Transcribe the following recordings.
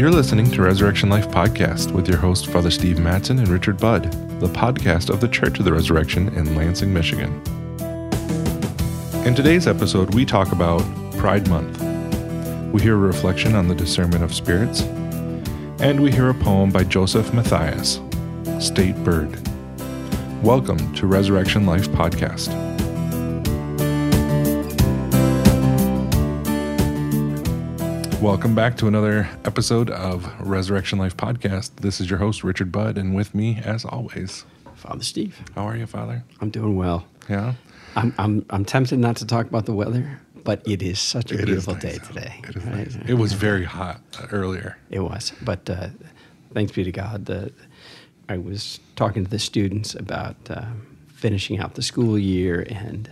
You're listening to Resurrection Life Podcast with your host, Father Steve Matson and Richard Budd, the podcast of the Church of the Resurrection in Lansing, Michigan. In today's episode, we talk about Pride Month. We hear a reflection on the discernment of spirits, and we hear a poem by Joseph Matthias, State Bird. Welcome to Resurrection Life Podcast. Welcome back to another episode of Resurrection Life Podcast. This is your host, Richard Budd, and with me, as always, Father Steve. how are you, Father? I'm doing well. Yeah? I'm, I'm, I'm tempted not to talk about the weather, but it is such a It beautiful nice day out. today. It is right? nice. It was very hot earlier. It was. But uh, thanks be to God. The, I was talking to the students about uh, finishing out the school year and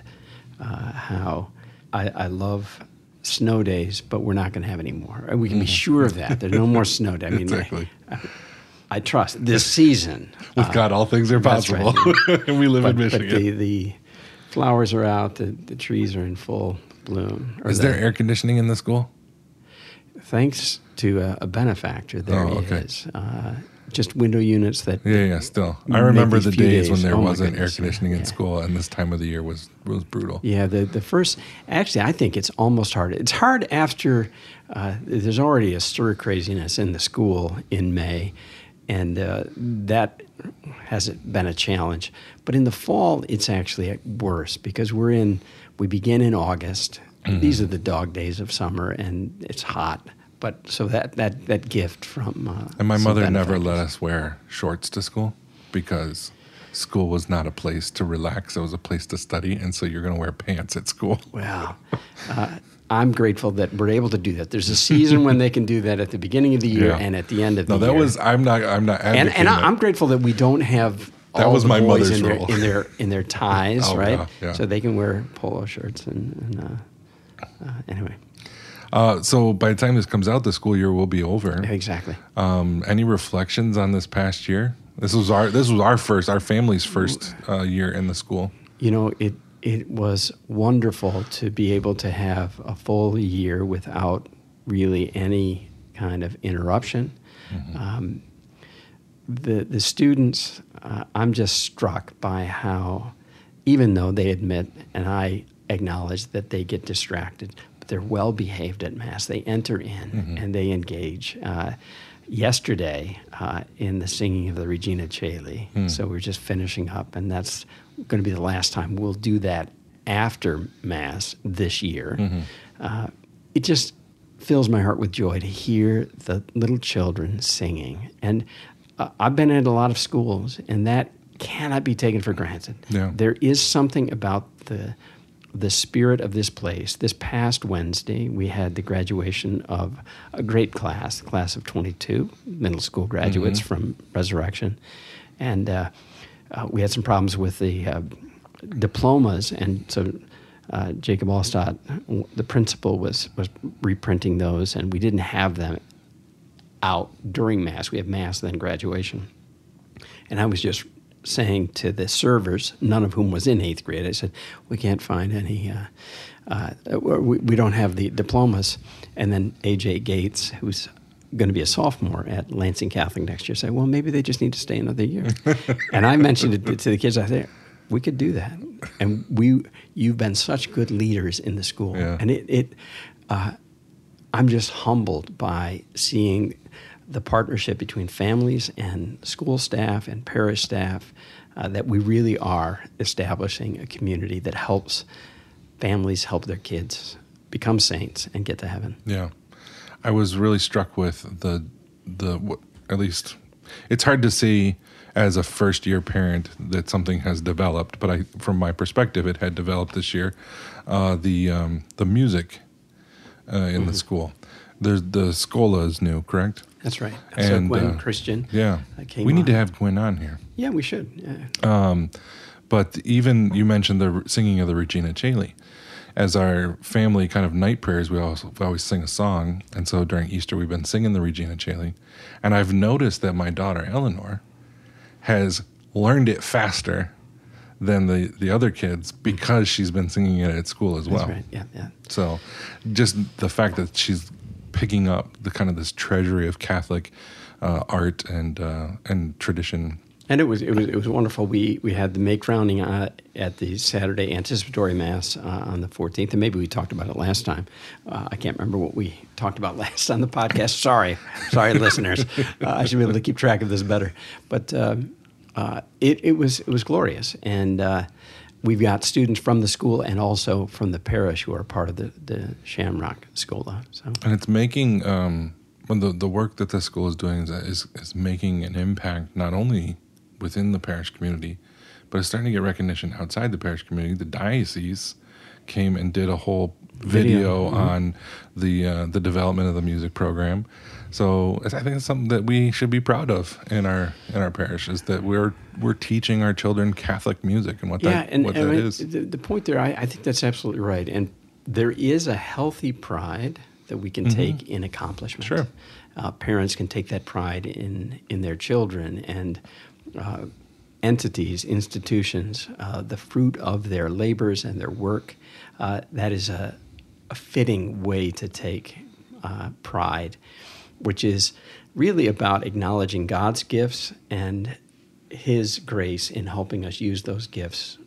uh, how I, I love snow days, but we're not going to have any more. We can be sure of that. There's no more snow days. I mean, Mm-hmm. Exactly. I, I trust this season. With God, all things are Uh, possible. right. and we live but, in but Michigan. the, the flowers are out, the, the trees are in full bloom. Is the- there air conditioning in the school? Thanks to a, a benefactor, there Oh, okay. is. Uh, just window units that. Yeah, yeah, still. I remember the few days, when there Oh, wasn't air conditioning in Yeah. school, and this time of the year was was brutal. Yeah, the, the first. Actually, I think it's almost hard. It's hard after uh, there's already a stir craziness in the school in May, and uh, that hasn't been a challenge. But in the fall, it's actually worse because we're in. We begin in August. Mm-hmm. These are the dog days of summer, and it's hot. But so that that that gift from. Uh, And my mother never let us wear shorts to school because school was not a place to relax. It was a place to study, and so you're going to wear pants at school. Well, uh, I'm grateful that we're able to do that. There's a season when they can do that at the beginning of the year Yeah. and at the end of No, the year. No, that was I'm not I'm not and and I- that. I'm grateful that we don't have That all was the my boys mother's in their, rule. in their in their ties, Oh, right? yeah, yeah. So they can wear polo shirts and, and uh, uh, anyway, Uh, so by the time this comes out, the school year will be over. exactly. Um, any reflections on this past year? This was our this was our first, our family's first uh, year in the school. You know, it it was wonderful to be able to have a full year without really any kind of interruption. Um, the the students, uh, I'm just struck by how, even though they admit, and I acknowledge that they get distracted, they're well behaved at mass. They enter in and they engage. Uh, yesterday, uh, in the singing of the Regina Caeli, so we're just finishing up, and that's going to be the last time we'll do that after mass this year. Uh, it just fills my heart with joy to hear the little children singing. And uh, I've been at a lot of schools, and that cannot be taken for granted. Yeah. There is something about the the spirit of this place. This past Wednesday, we had the graduation of a great class, class of 22 middle school graduates from Resurrection, and uh, uh, we had some problems with the uh, diplomas, and so uh, Jacob Allstott, the principal, was was reprinting those, and we didn't have them out during mass. We have mass then graduation, and I was just saying to the servers, none of whom was in eighth grade, I said, "We can't find any. Uh, uh, we, we don't have the diplomas." And then AJ Gates, who's going to be a sophomore at Lansing Catholic next year, said, "Well, maybe they just need to stay another year." and I mentioned it to the kids. I said, "We could do that." And we, you've been such good leaders in the school, Yeah. and it, it uh, I'm just humbled by seeing the partnership between families and school staff and parish staff uh, that we really are establishing a community that helps families help their kids become saints and get to heaven. Yeah, I was really struck with the the what- at least it's hard to see as a first year parent that something has developed, but I from my perspective it had developed this year. Uh, the um, the music uh, in Mm-hmm. the school. There's the Schola is new, correct? That's right. And, so Gwen uh, Christian. Yeah, uh, came we need to have Gwen on here. Yeah, we should. Yeah. But even you mentioned the singing of the Regina Caeli. As our family kind of night prayers, we always, we always sing a song. And so during Easter, we've been singing the Regina Caeli. And I've noticed that my daughter, Eleanor, has learned it faster than the, the other kids because she's been singing it at school as well. That's right. Yeah, yeah. So just the fact that she's picking up the kind of this treasury of Catholic uh, art and uh, and tradition. And it was it was it was wonderful. We we had the May crowning uh, at the Saturday anticipatory mass uh, on the 14th, and maybe we talked about it last time. Uh, I can't remember what we talked about last on the podcast. Sorry, sorry, listeners. Uh, I should be able to keep track of this better. But um, it it was it was glorious, and we've got students from the school and also from the parish who are part of the, the Shamrock Schola. So. And it's making um, the the work that the school is doing is, is, is making an impact not only within the parish community, but it's starting to get recognition outside the parish community. The diocese came and did a whole video, video. Mm-hmm. on the uh, the development of the music program. So I think it's something that we should be proud of in our in our parish is that we're we're teaching our children Catholic music and what yeah, that and, what and that I, is. The, the, point there, I, I, think that's absolutely right, and there is a healthy pride that we can mm-hmm. take in accomplishment. Sure, uh, parents can take that pride in in their children and. Uh, entities, institutions, uh, the fruit of their labors and their work. Uh, that is a, a, fitting way to take uh, pride which is really about acknowledging God's gifts and His grace in helping us use those gifts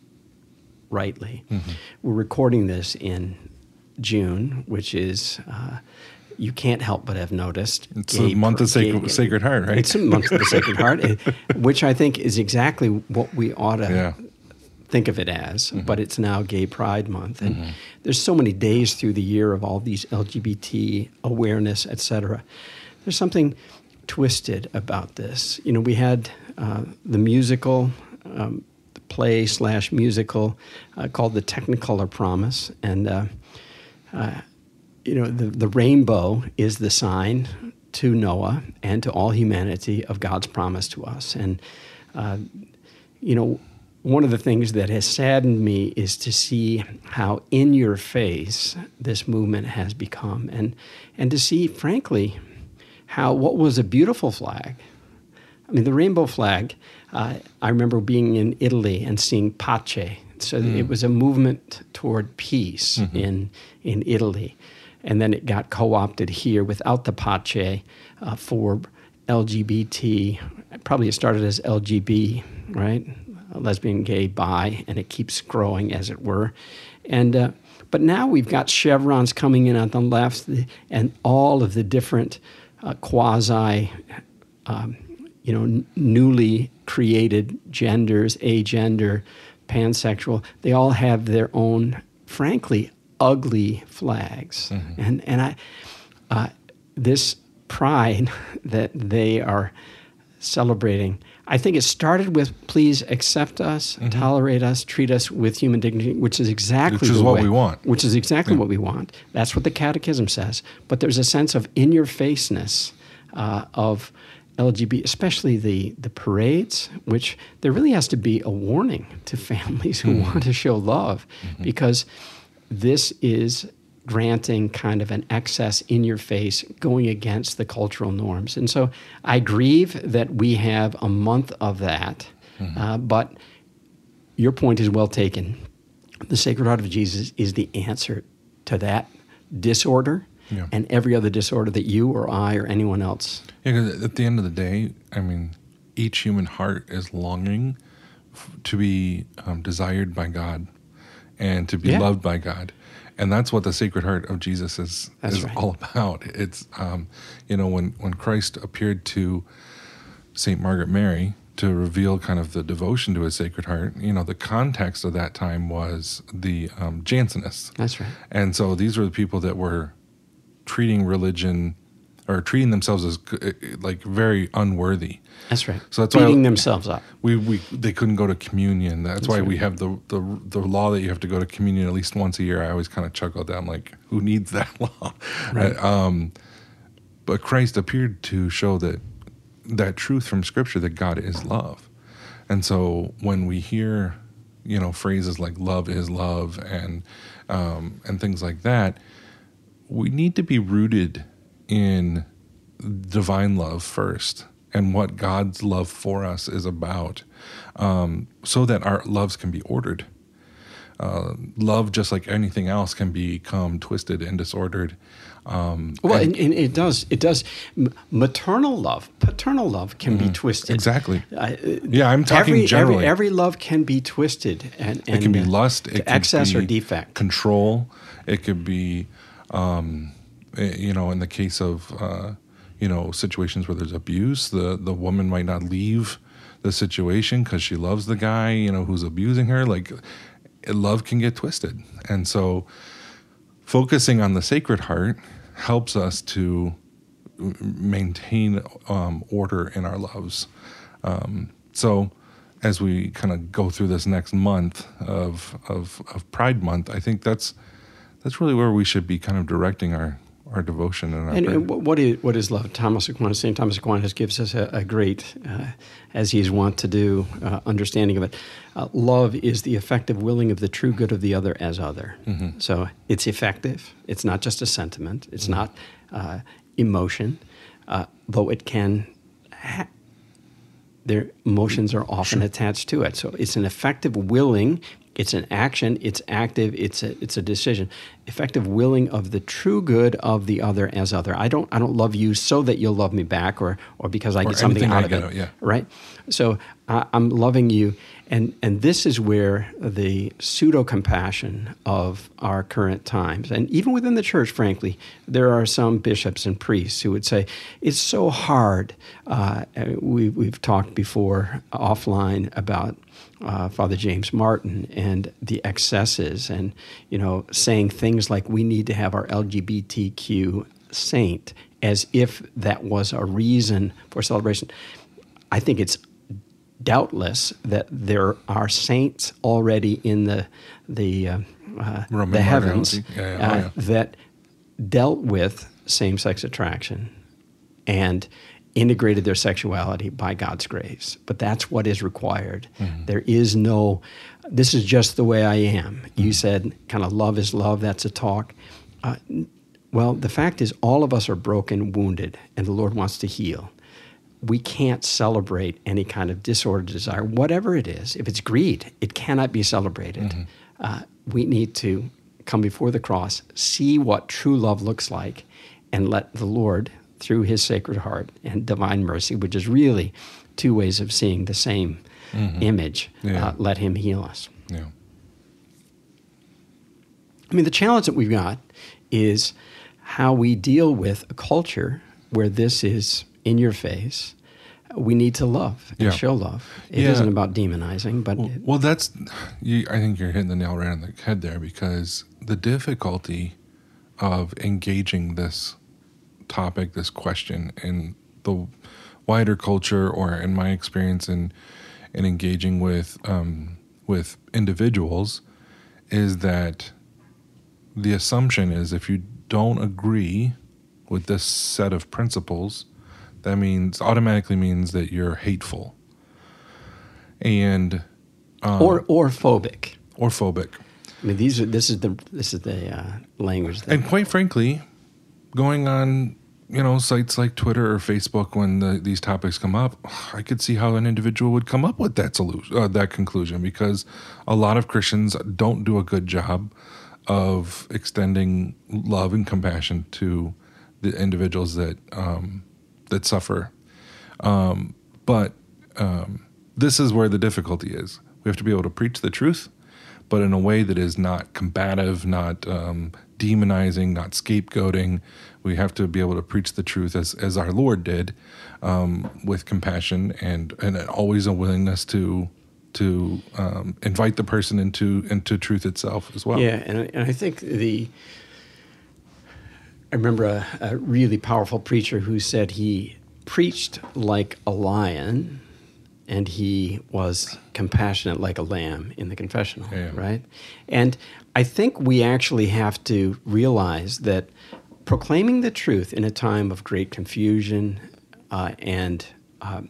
rightly. Mm-hmm. We're recording this in June, which is. Uh, you can't help but have noticed. It's a month of Sacred, Sacred Heart, right? It's a month of the Sacred Heart, which I think is exactly what we ought to yeah. think of it as. Mm-hmm. But it's now Gay Pride Month, and mm-hmm. there's so many days through the year of all these LGBT awareness, et cetera there's something twisted about this. You know, we had uh, the musical, um, the play slash musical uh, called The Technicolor Promise, and uh, uh, you know, the the rainbow is the sign to Noah and to all humanity of God's promise to us, and uh, you know. One of the things that has saddened me is to see how in your face this movement has become, and and to see, frankly, how what was a beautiful flag. I mean, the rainbow flag. Uh, I remember being in Italy and seeing Pace. So mm. it was a movement toward peace mm-hmm. in in Italy, and then it got co-opted here without the Pace uh, for LGBT. Probably it started as LGB, right? Lesbian, gay, bi, and it keeps growing as it were. And uh, but now we've got chevrons coming in on the left, and all of the different uh, quasi, um, you know, n- newly created genders, agender, pansexual. They all have their own, frankly, ugly flags, mm-hmm. and and I, uh, this pride that they are celebrating. I think it started with please accept us, mm-hmm. tolerate us, treat us with human dignity, which is exactly which is what way, we want. Which is exactly yeah. what we want. That's what the Catechism says. But there's a sense of in your faceness uh, of LGBT, especially the the parades, which there really has to be a warning to families who mm-hmm. want to show love, mm-hmm. because this is granting kind of an excess in your face going against the cultural norms. And so I grieve that we have a month of that, mm-hmm. uh, but your point is well taken. The Sacred Heart of Jesus is the answer to that disorder yeah. and every other disorder that you or I or anyone else. Yeah, at the end of the day, I mean, each human heart is longing f- to be um, desired by God and to be yeah. loved by God and that's what the Sacred Heart of Jesus is that's is right. all about. It's um, you know when when Christ appeared to Saint Margaret Mary to reveal kind of the devotion to his Sacred Heart. You know the context of that time was the um, Jansenists. That's right. And so these were the people that were treating religion or treating themselves as uh, like very unworthy. That's right. So that's beating why themselves up. We we they couldn't go to communion. That's, that's why right. we have the, the the law that you have to go to communion at least once a year. I always kind of chuckle at that. I'm like, who needs that law? Right. Um, but Christ appeared to show that that truth from Scripture that God is love, and so when we hear, you know, phrases like "love is love" and um, and things like that, we need to be rooted in divine love first and what God's love for us is about, um, so that our loves can be ordered. uh, love, just like anything else, can become twisted and disordered. Um, well, and, and, it does. It does. maternal love, paternal love can mm-hmm. be twisted. Exactly. Uh, yeah, I'm talking every, generally. Every, every, love can be twisted, and, and it can be uh, lust, it excess or defect, control. It could be, um, you know, in the case of uh, you know situations where there's abuse, the the woman might not leave the situation because she loves the guy, you know, who's abusing her. Like, love can get twisted, and so focusing on the Sacred Heart helps us to maintain um, order in our loves. Um, so, as we kind of go through this next month of, of, of Pride Month, I think that's that's really where we should be kind of directing our our devotion and our and, and what is what is love? Thomas Aquinas, Saint Thomas Aquinas gives us a, a great, uh, as he is wont to do, uh, understanding of it. Uh, love is the effective willing of the true good of the other as other. Mm-hmm. So it's effective. It's not just a sentiment. It's mm-hmm. not uh, emotion, uh, though it can. Ha- their emotions are often attached to it. So it's an effective willing it's an action, it's active, it's a, it's a decision. Effective willing of the true good of the other as other. I don't I don't love you so that you'll love me back or or because I or get something out of it. yeah. Right? So uh, I'm loving you and and this is where the pseudo compassion of our current times and even within the church frankly there are some bishops and priests who would say it's so hard uh, we, we've talked before offline about uh, Father James Martin and the excesses, and you know, saying things like we need to have our LGBTQ saint as if that was a reason for celebration. I think it's doubtless that there are saints already in the the uh, uh, the heavens yeah, yeah, oh, yeah. that dealt with same-sex attraction and integrated their sexuality by God's grace. But that's what is required. Mm-hmm. There is no, this is just the way I am. Mm-hmm. You said kind of love is love, that's a talk. Uh, well, the fact is, all of us are broken, wounded, and the Lord wants to heal. We can't celebrate any kind of disorder, desire, whatever it is. If it's greed, it cannot be celebrated. Mm-hmm. Uh, we need to come before the cross, see what true love looks like, and let the Lord, through his Sacred Heart and Divine Mercy, which is really two ways of seeing the same mm-hmm. image. Yeah. Uh, let him heal us. Yeah. I mean, the challenge that we've got is how we deal with a culture where this is in your face. We need to love and yeah. show love. It yeah. not about demonizing, but well, it, well that's. You, I think you're hitting the nail right on the head there because the difficulty of engaging this topic, this question, in the wider culture, or in my experience in in engaging with um, with individuals, is that the assumption is if you don't agree with this set of principles, that means automatically means that you're hateful, and um, or or phobic or phobic. I mean, these are this is the this is the uh, language. That, and quite frankly, going on you know sites like Twitter or Facebook when the, these topics come up, I could see how an individual would come up with that solution, uh, that conclusion, because a lot of Christians don't do a good job of extending love and compassion to the individuals that um, that suffer. Um, but um, this is where the difficulty is. We have to be able to preach the truth, but in a way that is not combative, not um, demonizing, not scapegoating, we have to be able to preach the truth as, as our Lord did, um, with compassion and and always a willingness to to um, invite the person into into truth itself as well. Yeah, and I, and I think the I remember a, a really powerful preacher who said he preached like a lion and he was compassionate like a lamb in the confessional, yeah. right? And I think we actually have to realize that proclaiming the truth in a time of great confusion uh, and uh,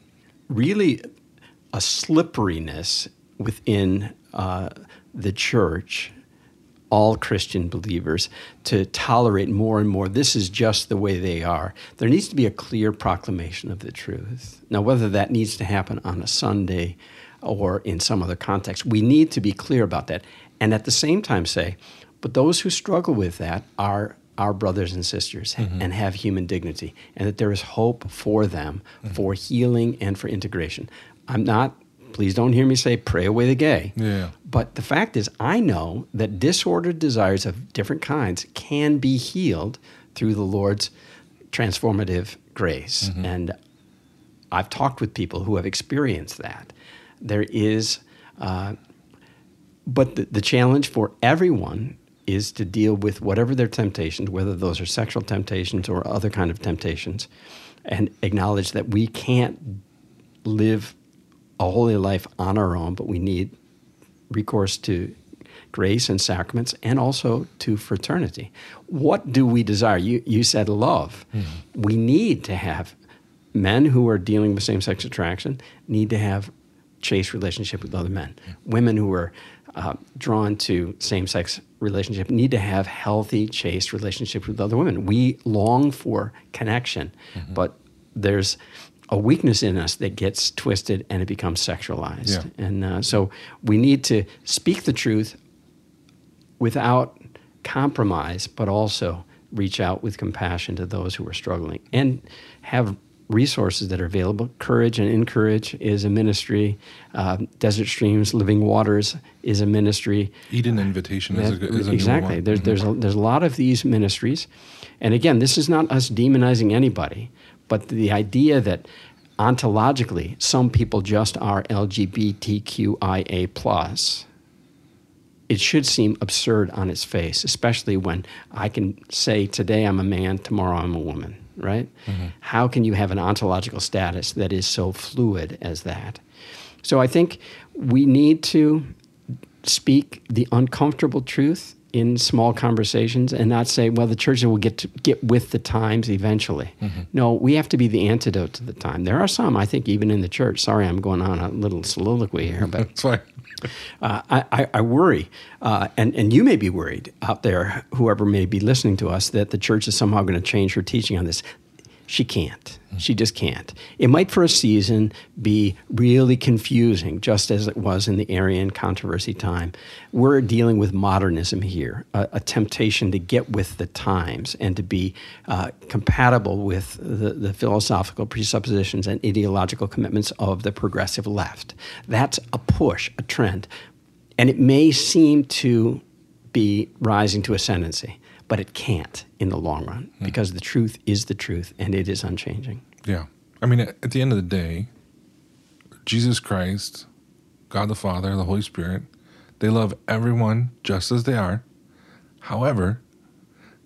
really a slipperiness within uh, the church, all Christian believers, to tolerate more and more. This is just the way they are. There needs to be a clear proclamation of the truth. Now, whether that needs to happen on a Sunday or in some other context, we need to be clear about that. and at the same time say, but those who struggle with that are our brothers and sisters Mm-hmm. and have human dignity, and that there is hope for them Mm-hmm. for healing and for integration. I'm not, please don't hear me say, pray away the gay. Yeah. But the fact is, I know that disordered desires of different kinds can be healed through the Lord's transformative grace. Mm-hmm. And I've talked with people who have experienced that. There is, uh, but the, the challenge for everyone is to deal with whatever their temptations, whether those are sexual temptations or other kind of temptations, and acknowledge that we can't live a holy life on our own, but we need recourse to grace and sacraments and also to fraternity. What do we desire? You, you said love. We need to have men who are dealing with same sex attraction need to have chaste relationship with other men. Women who are uh, drawn to same sex relationship need to have healthy, chaste relationship with other women. We long for connection, but there's a weakness in us that gets twisted and it becomes sexualized. Yeah. And uh, so we need to speak the truth without compromise, but also reach out with compassion to those who are struggling and have resources that are available. Courage and Encourage is a ministry. Uh, Desert Streams, Living Waters is a ministry. Eden Invitation is a, is a exactly. There's there's a, there's a lot of these ministries, and again, this is not us demonizing anybody, but the idea that ontologically some people just are LGBTQIA plus. It should seem absurd on its face, especially when I can say today I'm a man, tomorrow I'm a woman, right? Mm-hmm. How can you have an ontological status that is so fluid as that? So I think we need to speak the uncomfortable truth in small conversations and not say, well, the church will get to get with the times eventually. No, we have to be the antidote to the time. There are some, I think, even in the church. Sorry, I'm going on a little soliloquy here, but That's fine. uh, I, I, I worry, uh, and, and you may be worried out there, whoever may be listening to us, that the church is somehow going to change her teaching on this. She can't. She just can't. It might for a season be really confusing, just as it was in the Arian controversy time. We're dealing with modernism here, a, a temptation to get with the times and to be uh, compatible with the, the philosophical presuppositions and ideological commitments of the progressive left. That's a push, a trend. And it may seem to be rising to ascendancy, but it can't in the long run because the truth is the truth and it is unchanging. Yeah. I mean, at at the end of the day, Jesus Christ, God the Father, the Holy Spirit, they love everyone just as they are. However,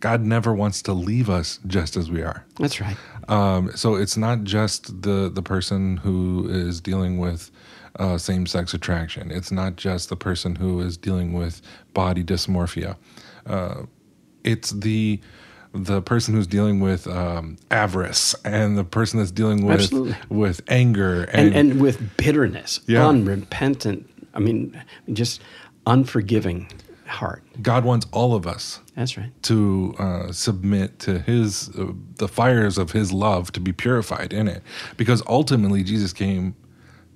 God never wants to leave us just as we are. That's right. Um, so it's not just the the person who is dealing with uh, same sex attraction. It's not just the person who is dealing with body dysmorphia. Uh, it's the the person who's dealing with um, avarice and the person that's dealing with Absolutely. with anger And, and with bitterness, Yeah. unrepentant, I mean, just unforgiving heart. God wants all of us That's right. to uh, submit to his uh, the fires of his love to be purified in it because ultimately jesus came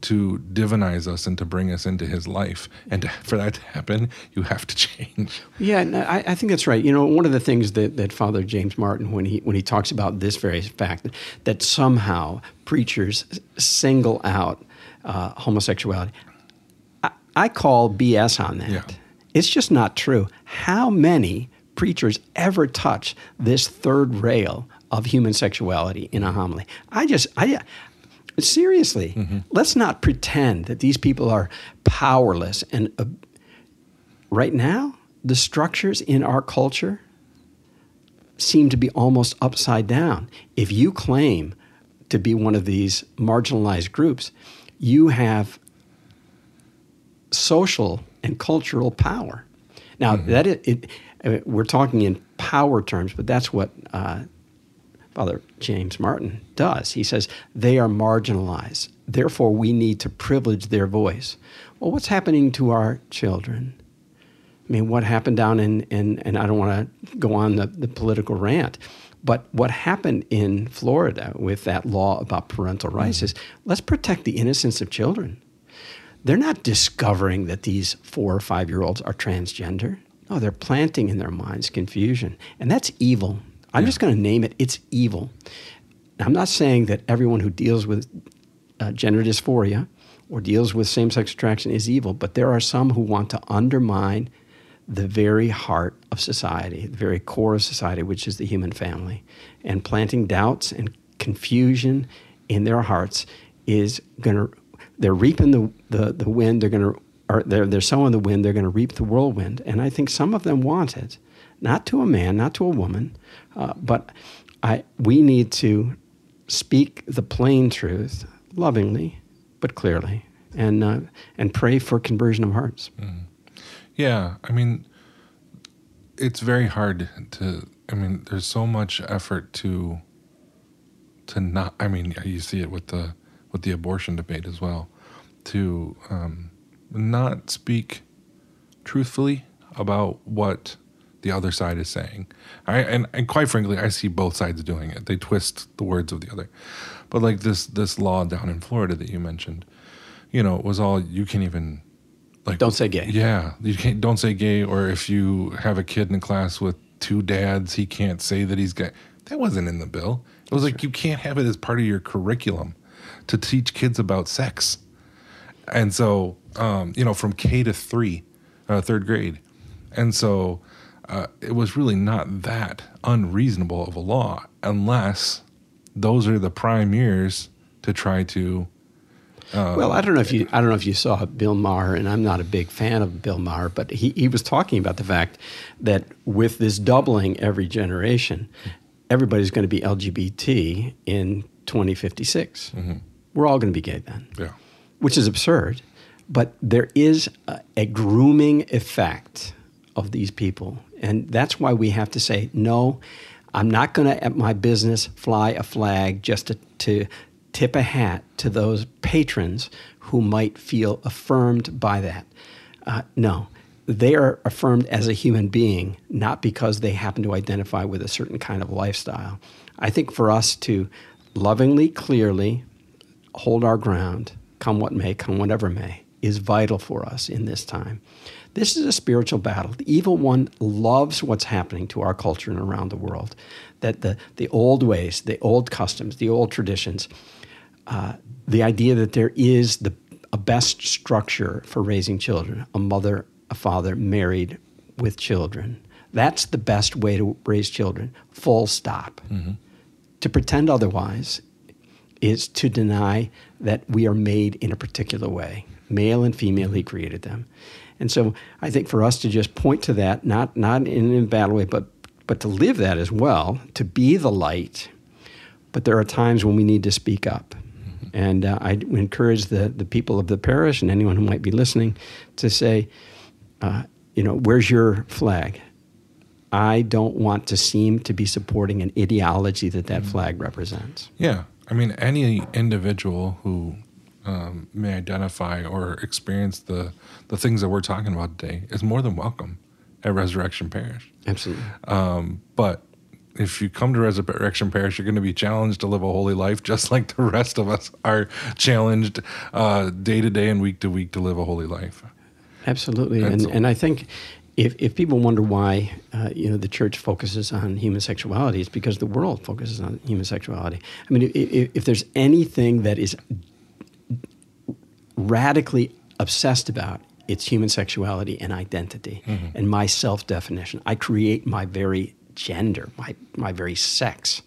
to divinize us and to bring us into his life and to, for that to happen you have to change Yeah, no, I, I think that's right. You know, one of the things that, that Father James Martin, when he when he talks about this very fact that, that somehow preachers single out uh, homosexuality, I, I call BS on that. Yeah. It's just not true. How many preachers ever touch this third rail of human sexuality in a homily? I just I. Seriously, let's not pretend that these people are powerless and uh, right now, the structures in our culture seem to be almost upside down. If you claim to be one of these marginalized groups, you have social and cultural power. Now, that it, it, uh, we're talking in power terms, but that's what uh, Father James Martin does. He says they are marginalized. Therefore, we need to privilege their voice. Well, what's happening to our children? I mean, what happened down in, in and I don't want to go on the, the political rant, but what happened in Florida with that law about parental rights is let's protect the innocence of children. they're not discovering that these four or five year olds are transgender. No, they're planting in their minds confusion. And that's evil. I'm just going to name it it's evil. I'm not saying that everyone who deals with uh, gender dysphoria or deals with same sex attraction is evil, but there are some who want to undermine the very heart of society, the very core of society, which is the human family. And planting doubts and confusion in their hearts is going to, they're reaping the, the, the wind, they're going to, or they're, they're sowing the wind, they're going to reap the whirlwind. And I think some of them want it, not to a man, not to a woman, uh, but I, we need to speak the plain truth lovingly but clearly and, uh, and pray for conversion of hearts. Mm. Yeah, I mean, it's very hard to. I mean, there's so much effort to. To not. I mean, you see it with the with the abortion debate as well. To um, not speak truthfully about what the other side is saying. I, and, and quite frankly, I see both sides doing it. They twist the words of the other. But like this this law down in Florida that you mentioned, you know, it was all you can't even like don't say gay. Yeah, you can't don't say gay. Or if you have a kid in class with two dads, he can't say that he's gay. That wasn't in the bill. It was like you can't have it as part of your curriculum to teach kids about sex. And so, um, you know, from K to three, uh, third grade, and so uh, it was really not that unreasonable of a law, unless those are the prime years to try to uh, well, I don't know if you I don't know if you saw Bill Maher, and I'm not a big fan of Bill Maher, but he, he was talking about the fact that with this doubling every generation, everybody's going to be LGBT in 2056. Mm-hmm. We're all going to be gay then. Yeah. Which is absurd, but there is a, a grooming effect of these people, and that's why we have to say no. I'm not going to, at my business, fly a flag just to, to tip a hat to those patrons who might feel affirmed by that. Uh, no, they are affirmed as a human being, not because they happen to identify with a certain kind of lifestyle. I think for us to lovingly, clearly hold our ground, come what may, come whatever may, is vital for us in this time. This is a spiritual battle. The evil one loves what's happening to our culture and around the world. That the, the old ways, the old customs, the old traditions, uh, the idea that there is the a best structure for raising children a mother, a father married with children. That's the best way to raise children, full stop. Mm-hmm. To pretend otherwise is to deny that we are made in a particular way. Male and female, he created them. And so I think for us to just point to that, not, not in a bad way, but, but to live that as well, to be the light. But there are times when we need to speak up. And uh, I encourage the, the people of the parish and anyone who might be listening to say, uh, you know, where's your flag? I don't want to seem to be supporting an ideology that that mm-hmm. flag represents. Yeah. I mean, any individual who um, may identify or experience the, the things that we're talking about today is more than welcome at Resurrection Parish. Absolutely. Um, but if you come to Resurrection Parish, you're going to be challenged to live a holy life, just like the rest of us are challenged uh, day to day and week to week to live a holy life. Absolutely, and and, I think if if people wonder why uh, you know the church focuses on human sexuality, it's because the world focuses on human sexuality. I mean, if, if there's anything that is radically obsessed about, it's human sexuality and identity mm-hmm. and my self definition. I create my very gender, my, my very sex.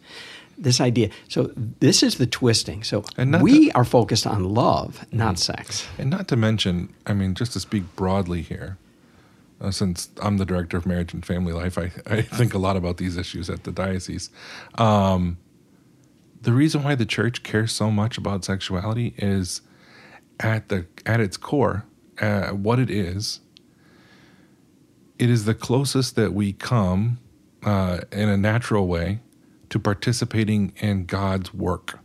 This idea. So, this is the twisting. So, we to, are focused on love, not mm-hmm. sex. And not to mention, I mean, just to speak broadly here, uh, since I'm the director of marriage and family life, I, I think a lot about these issues at the diocese. Um, the reason why the church cares so much about sexuality is at the at its core, uh, what it is. It is the closest that we come uh, in a natural way to participating in God's work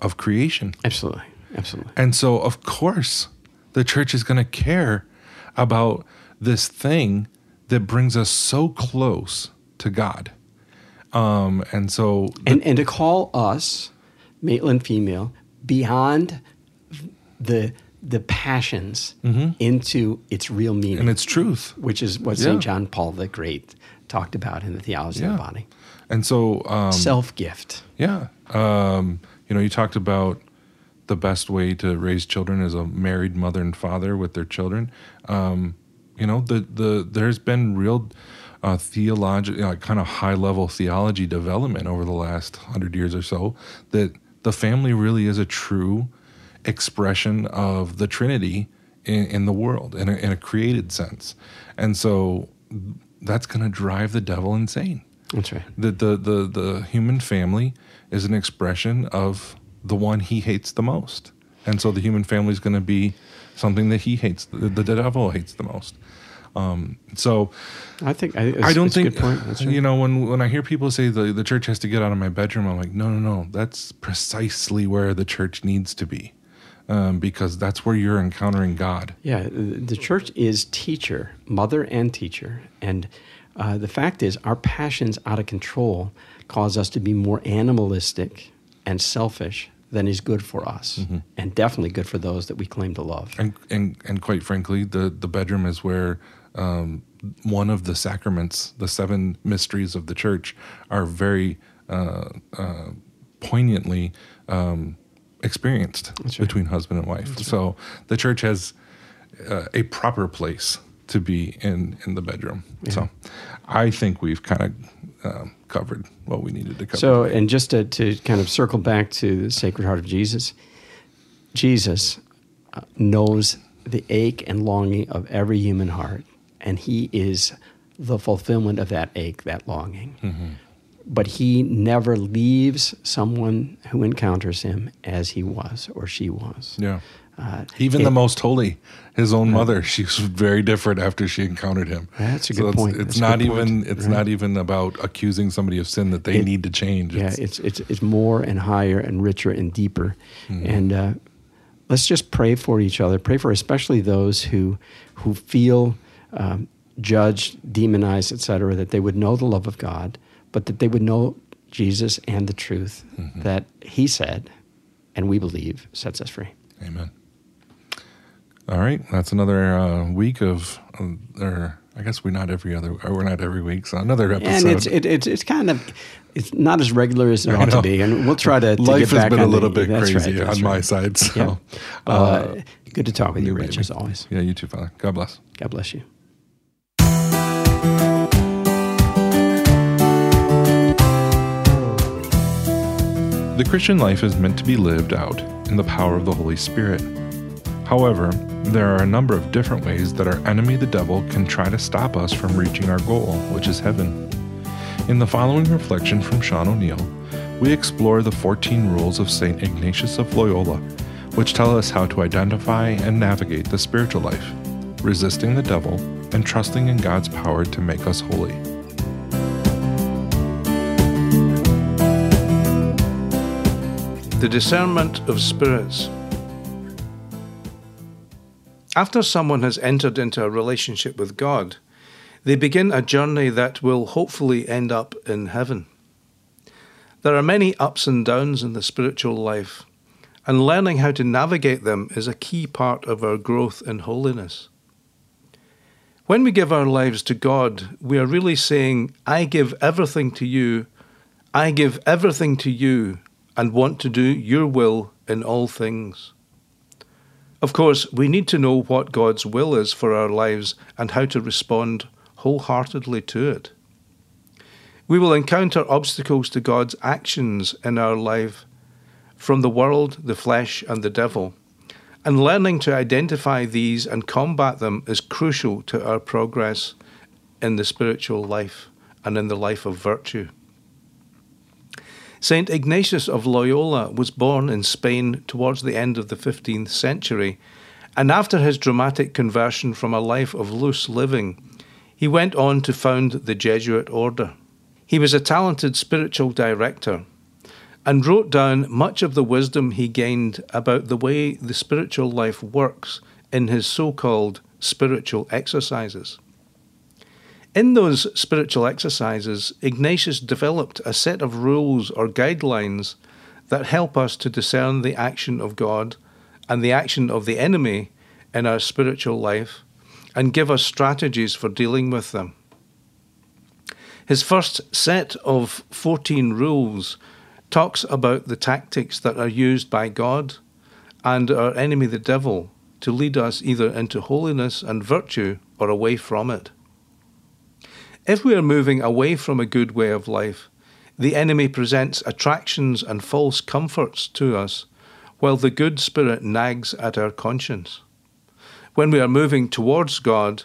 of creation. Absolutely. Absolutely. And so, of course, the church is going to care about this thing that brings us so close to God. Um, and so, the, and, and to call us, Maitland female, beyond the the passions into its real meaning, Mm-hmm. and it's truth. which is what Yeah. St. John Paul the Great talked about in the theology of the body. And so, um, Self gift. yeah, um, you know, you talked about the best way to raise children as a married mother and father with their children. Um, you know, the the there's been real uh, you know, kind of high level theology development over the last hundred years or so that the family really is a true expression of the Trinity in, in the world in a, in a created sense, and so that's going to drive the devil insane That's right. the, the the the human family is an expression of the one he hates the most, and so the human family is going to be something that he hates, the, the devil hates the most. Um, so I think I, don't think good point. That's right. you know when when I hear people say the the church has to get out of my bedroom, I'm like, no, no, no, that's precisely where the church needs to be, um, because that's where you're encountering God. Yeah, the the church is teacher, mother and teacher. And uh, the fact is, our passions out of control cause us to be more animalistic and selfish than is good for us, and definitely good for those that we claim to love. and and and quite frankly, the the bedroom is where um, one of the sacraments, the seven mysteries of the church, are very uh, uh, poignantly um, experienced right. between husband and wife. So the church has uh, a proper place to be in in the bedroom. So I think we've kind of um, covered what we needed to cover. So, and just to, to kind of circle back to the Sacred Heart of Jesus, Jesus uh, knows the ache and longing of every human heart, and he is the fulfillment of that ache, that longing. Mm-hmm. But he never leaves someone who encounters him as he was or she was. yeah. Uh, Even it- the most holy, his own mother, she was very different after she encountered him. That's a So good it's, point. It's That's not good point. even it's Right. not even about accusing somebody of sin that they It- need to change. Yeah, It's- it's it's it's more and higher and richer and deeper. Mm-hmm. And uh, let's just pray for each other. Pray for especially those who who feel um, judged, demonized, etc. That they would know the love of God, but that they would know Jesus and the truth Mm-hmm. that He said, and we believe sets us free. Amen. All right, that's another uh, week of, um, or I guess we're not every other, or we're not every week, so another episode. And it's it, it's it's kind of it's not as regular as it ought to be, and we'll try to, to Life get has been a on the- little bit crazy right, on my side, so Yeah. uh, Uh, good to talk with you, Rich, baby. as always. Yeah, you too, Father. God bless. God bless you. The Christian life is meant to be lived out in the power of the Holy Spirit. However, there are a number of different ways that our enemy, the devil, can try to stop us from reaching our goal, which is heaven. In the following reflection from Sean O'Neill, we explore the 14 rules of St. Ignatius of Loyola, which tell us how to identify and navigate the spiritual life, resisting the devil, and trusting in God's power to make us holy. The discernment of spirits. After someone has entered into a relationship with God, they begin a journey that will hopefully end up in heaven. There are many ups and downs in the spiritual life, and learning how to navigate them is a key part of our growth in holiness. When we give our lives to God, we are really saying, I give everything to you, I give everything to you, and want to do your will in all things. Of course, we need to know what God's will is for our lives and how to respond wholeheartedly to it. We will encounter obstacles to God's actions in our life from the world, the flesh, and the devil. And learning to identify these and combat them is crucial to our progress in the spiritual life and in the life of virtue. Saint Ignatius of Loyola was born in Spain towards the end of the 15th century, and after his dramatic conversion from a life of loose living, he went on to found the Jesuit order. He was a talented spiritual director and wrote down much of the wisdom he gained about the way the spiritual life works in his so called spiritual exercises. In those spiritual exercises, Ignatius developed a set of rules or guidelines that help us to discern the action of God and the action of the enemy in our spiritual life and give us strategies for dealing with them. His first set of 14 rules talks about the tactics that are used by God and our enemy, the devil, to lead us either into holiness and virtue or away from it. If we are moving away from a good way of life, the enemy presents attractions and false comforts to us, while the good spirit nags at our conscience. When we are moving towards God,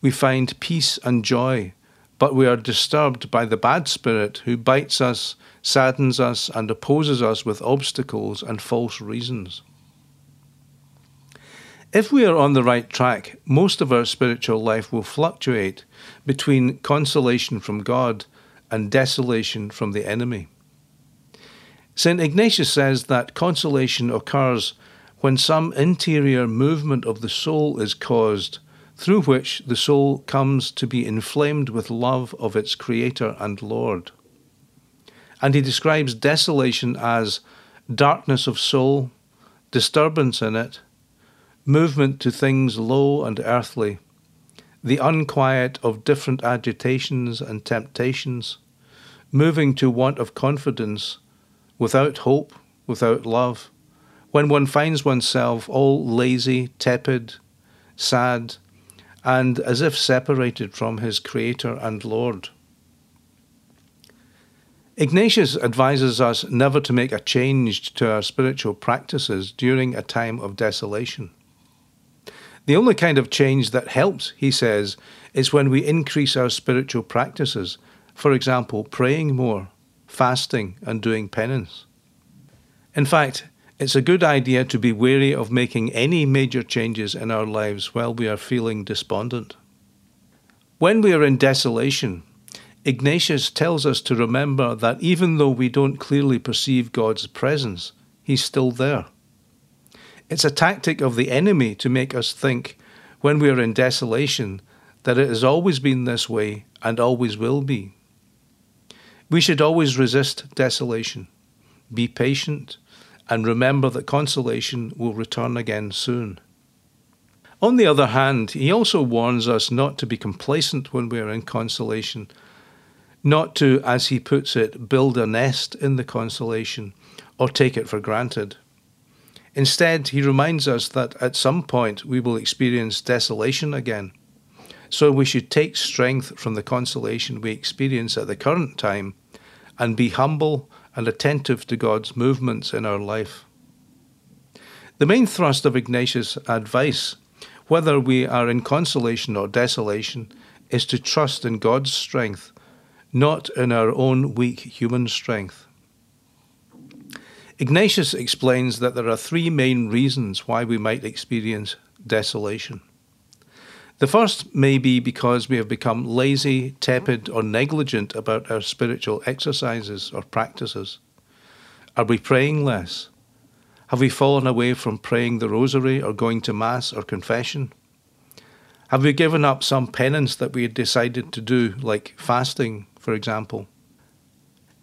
we find peace and joy, but we are disturbed by the bad spirit who bites us, saddens us, and opposes us with obstacles and false reasons. If we are on the right track, most of our spiritual life will fluctuate between consolation from God and desolation from the enemy. St. Ignatius says that consolation occurs when some interior movement of the soul is caused, through which the soul comes to be inflamed with love of its Creator and Lord. And he describes desolation as darkness of soul, disturbance in it, movement to things low and earthly, the unquiet of different agitations and temptations, moving to want of confidence, without hope, without love, when one finds oneself all lazy, tepid, sad, and as if separated from his Creator and Lord. Ignatius advises us never to make a change to our spiritual practices during a time of desolation. The only kind of change that helps, he says, is when we increase our spiritual practices for example, praying more, fasting, and doing penance. In fact, it's a good idea to be wary of making any major changes in our lives while we are feeling despondent. When we are in desolation, Ignatius tells us to remember that even though we don't clearly perceive God's presence, He's still there. It's a tactic of the enemy to make us think, when we are in desolation, that it has always been this way and always will be. We should always resist desolation, be patient, and remember that consolation will return again soon. On the other hand, he also warns us not to be complacent when we are in consolation, not to, as he puts it, build a nest in the consolation or take it for granted. Instead, he reminds us that at some point we will experience desolation again. So we should take strength from the consolation we experience at the current time and be humble and attentive to God's movements in our life. The main thrust of Ignatius' advice, whether we are in consolation or desolation, is to trust in God's strength, not in our own weak human strength. Ignatius explains that there are three main reasons why we might experience desolation. The first may be because we have become lazy, tepid, or negligent about our spiritual exercises or practices. Are we praying less? Have we fallen away from praying the rosary or going to Mass or confession? Have we given up some penance that we had decided to do, like fasting, for example?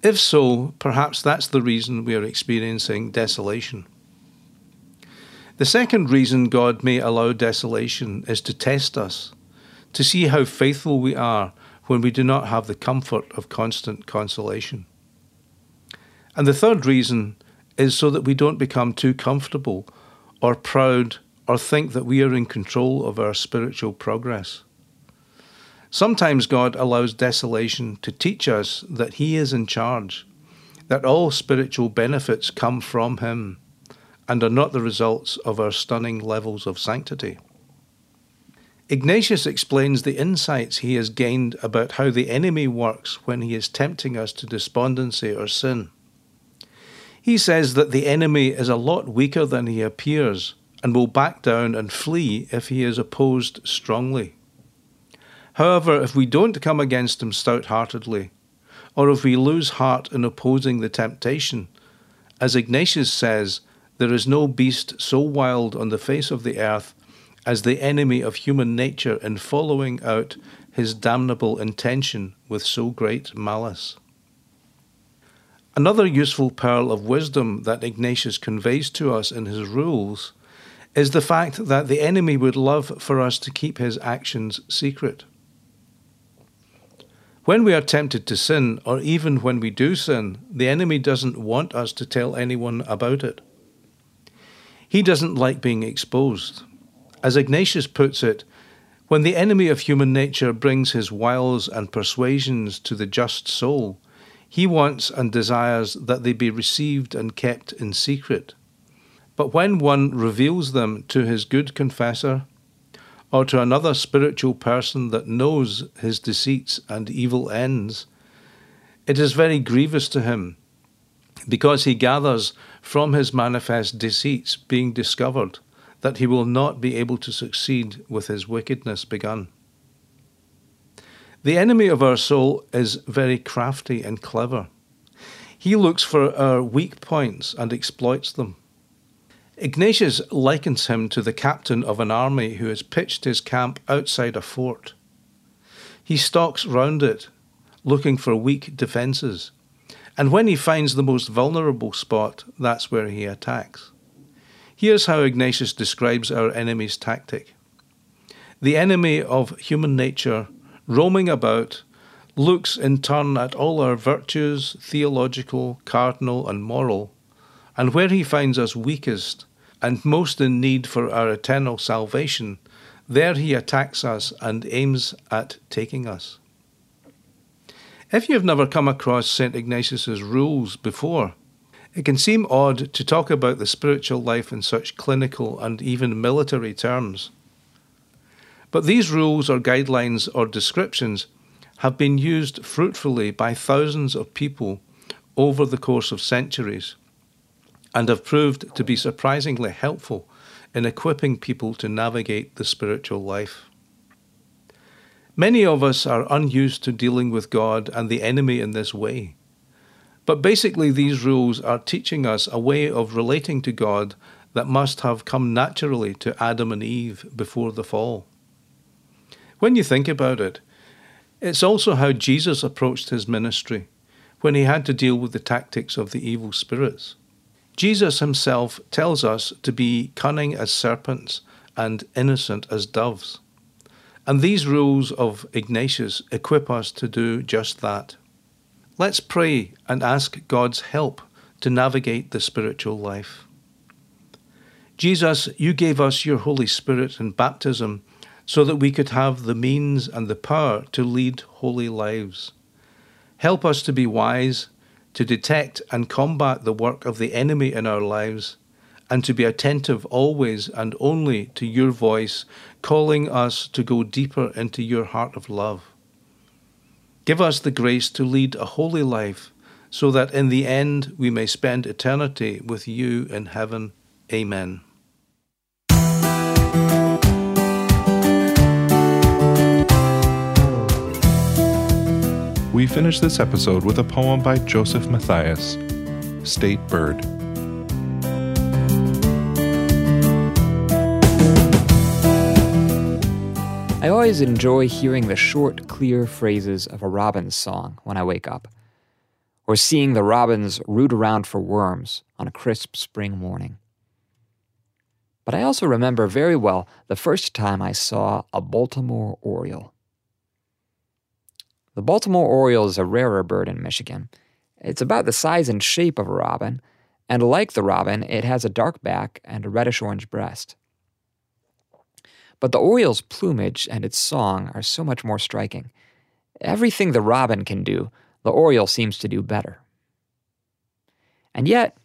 If so, perhaps that's the reason we are experiencing desolation. The second reason God may allow desolation is to test us, to see how faithful we are when we do not have the comfort of constant consolation. And the third reason is so that we don't become too comfortable or proud or think that we are in control of our spiritual progress. Sometimes God allows desolation to teach us that He is in charge, that all spiritual benefits come from Him and are not the results of our stunning levels of sanctity. Ignatius explains the insights he has gained about how the enemy works when he is tempting us to despondency or sin. He says that the enemy is a lot weaker than he appears and will back down and flee if he is opposed strongly. However, if we don't come against him stout heartedly, or if we lose heart in opposing the temptation, as Ignatius says, there is no beast so wild on the face of the earth as the enemy of human nature in following out his damnable intention with so great malice. Another useful pearl of wisdom that Ignatius conveys to us in his rules is the fact that the enemy would love for us to keep his actions secret. When we are tempted to sin, or even when we do sin, the enemy doesn't want us to tell anyone about it. He doesn't like being exposed. As Ignatius puts it, when the enemy of human nature brings his wiles and persuasions to the just soul, he wants and desires that they be received and kept in secret. But when one reveals them to his good confessor, or to another spiritual person that knows his deceits and evil ends, it is very grievous to him, because he gathers from his manifest deceits being discovered that he will not be able to succeed with his wickedness begun. The enemy of our soul is very crafty and clever. He looks for our weak points and exploits them. Ignatius likens him to the captain of an army who has pitched his camp outside a fort. He stalks round it, looking for weak defences, and when he finds the most vulnerable spot, that's where he attacks. Here's how Ignatius describes our enemy's tactic The enemy of human nature, roaming about, looks in turn at all our virtues, theological, cardinal, and moral, and where he finds us weakest, and most in need for our eternal salvation, there he attacks us and aims at taking us. If you have never come across St. Ignatius's rules before, it can seem odd to talk about the spiritual life in such clinical and even military terms. But these rules or guidelines or descriptions have been used fruitfully by thousands of people over the course of centuries and have proved to be surprisingly helpful in equipping people to navigate the spiritual life. Many of us are unused to dealing with God and the enemy in this way. But basically, these rules are teaching us a way of relating to God that must have come naturally to Adam and Eve before the fall. When you think about it, it's also how Jesus approached his ministry when he had to deal with the tactics of the evil spirits. Jesus himself tells us to be cunning as serpents and innocent as doves. And these rules of Ignatius equip us to do just that. Let's pray and ask God's help to navigate the spiritual life. Jesus, you gave us your Holy Spirit in baptism so that we could have the means and the power to lead holy lives. Help us to be wise to detect and combat the work of the enemy in our lives, and to be attentive always and only to your voice, calling us to go deeper into your heart of love. Give us the grace to lead a holy life, so that in the end we may spend eternity with you in heaven. Amen. We finish this episode with a poem by Joseph Matthias, State Bird. I always enjoy hearing the short, clear phrases of a robin's song when I wake up, or seeing the robins root around for worms on a crisp spring morning. But I also remember very well the first time I saw a Baltimore Oriole. The Baltimore Oriole is a rarer bird in Michigan. It's about the size and shape of a robin, and like the robin, it has a dark back and a reddish orange breast. But the Oriole's plumage and its song are so much more striking. Everything the robin can do, the Oriole seems to do better. And yet,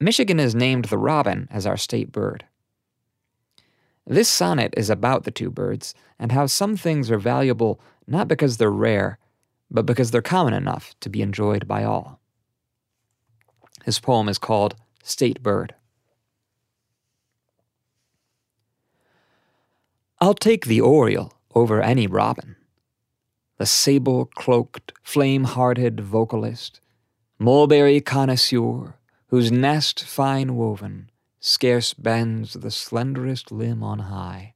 Michigan has named the robin as our state bird. This sonnet is about the two birds and how some things are valuable not because they're rare, but because they're common enough to be enjoyed by all. His poem is called State Bird. I'll take the oriole over any robin, the sable cloaked, flame hearted vocalist, mulberry connoisseur, whose nest fine woven scarce bends the slenderest limb on high.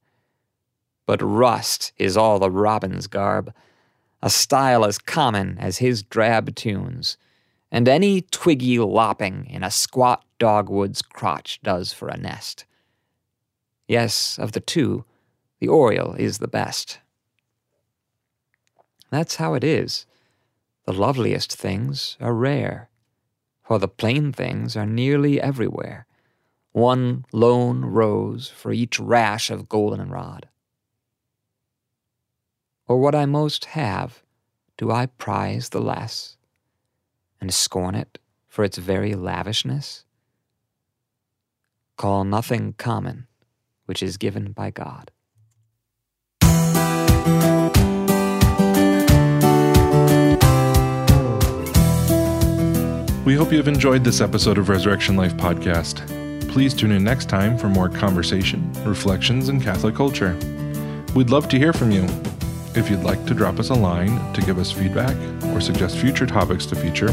But rust is all the robin's garb a style as common as his drab tunes, and any twiggy lopping in a squat dogwood's crotch does for a nest. Yes, of the two, the oriole is the best. That's how it is. The loveliest things are rare, for the plain things are nearly everywhere. One lone rose for each rash of goldenrod. Or what I most have, do I prize the less, and scorn it for its very lavishness? Call nothing common which is given by God. We hope you have enjoyed this episode of Resurrection Life Podcast. Please tune in next time for more conversation, reflections, and Catholic culture. We'd love to hear from you. If you'd like to drop us a line to give us feedback or suggest future topics to feature,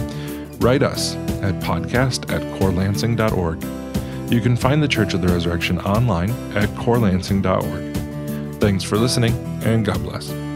write us at podcast at corelansing.org. You can find the Church of the Resurrection online at corelansing.org. Thanks for listening, and God bless.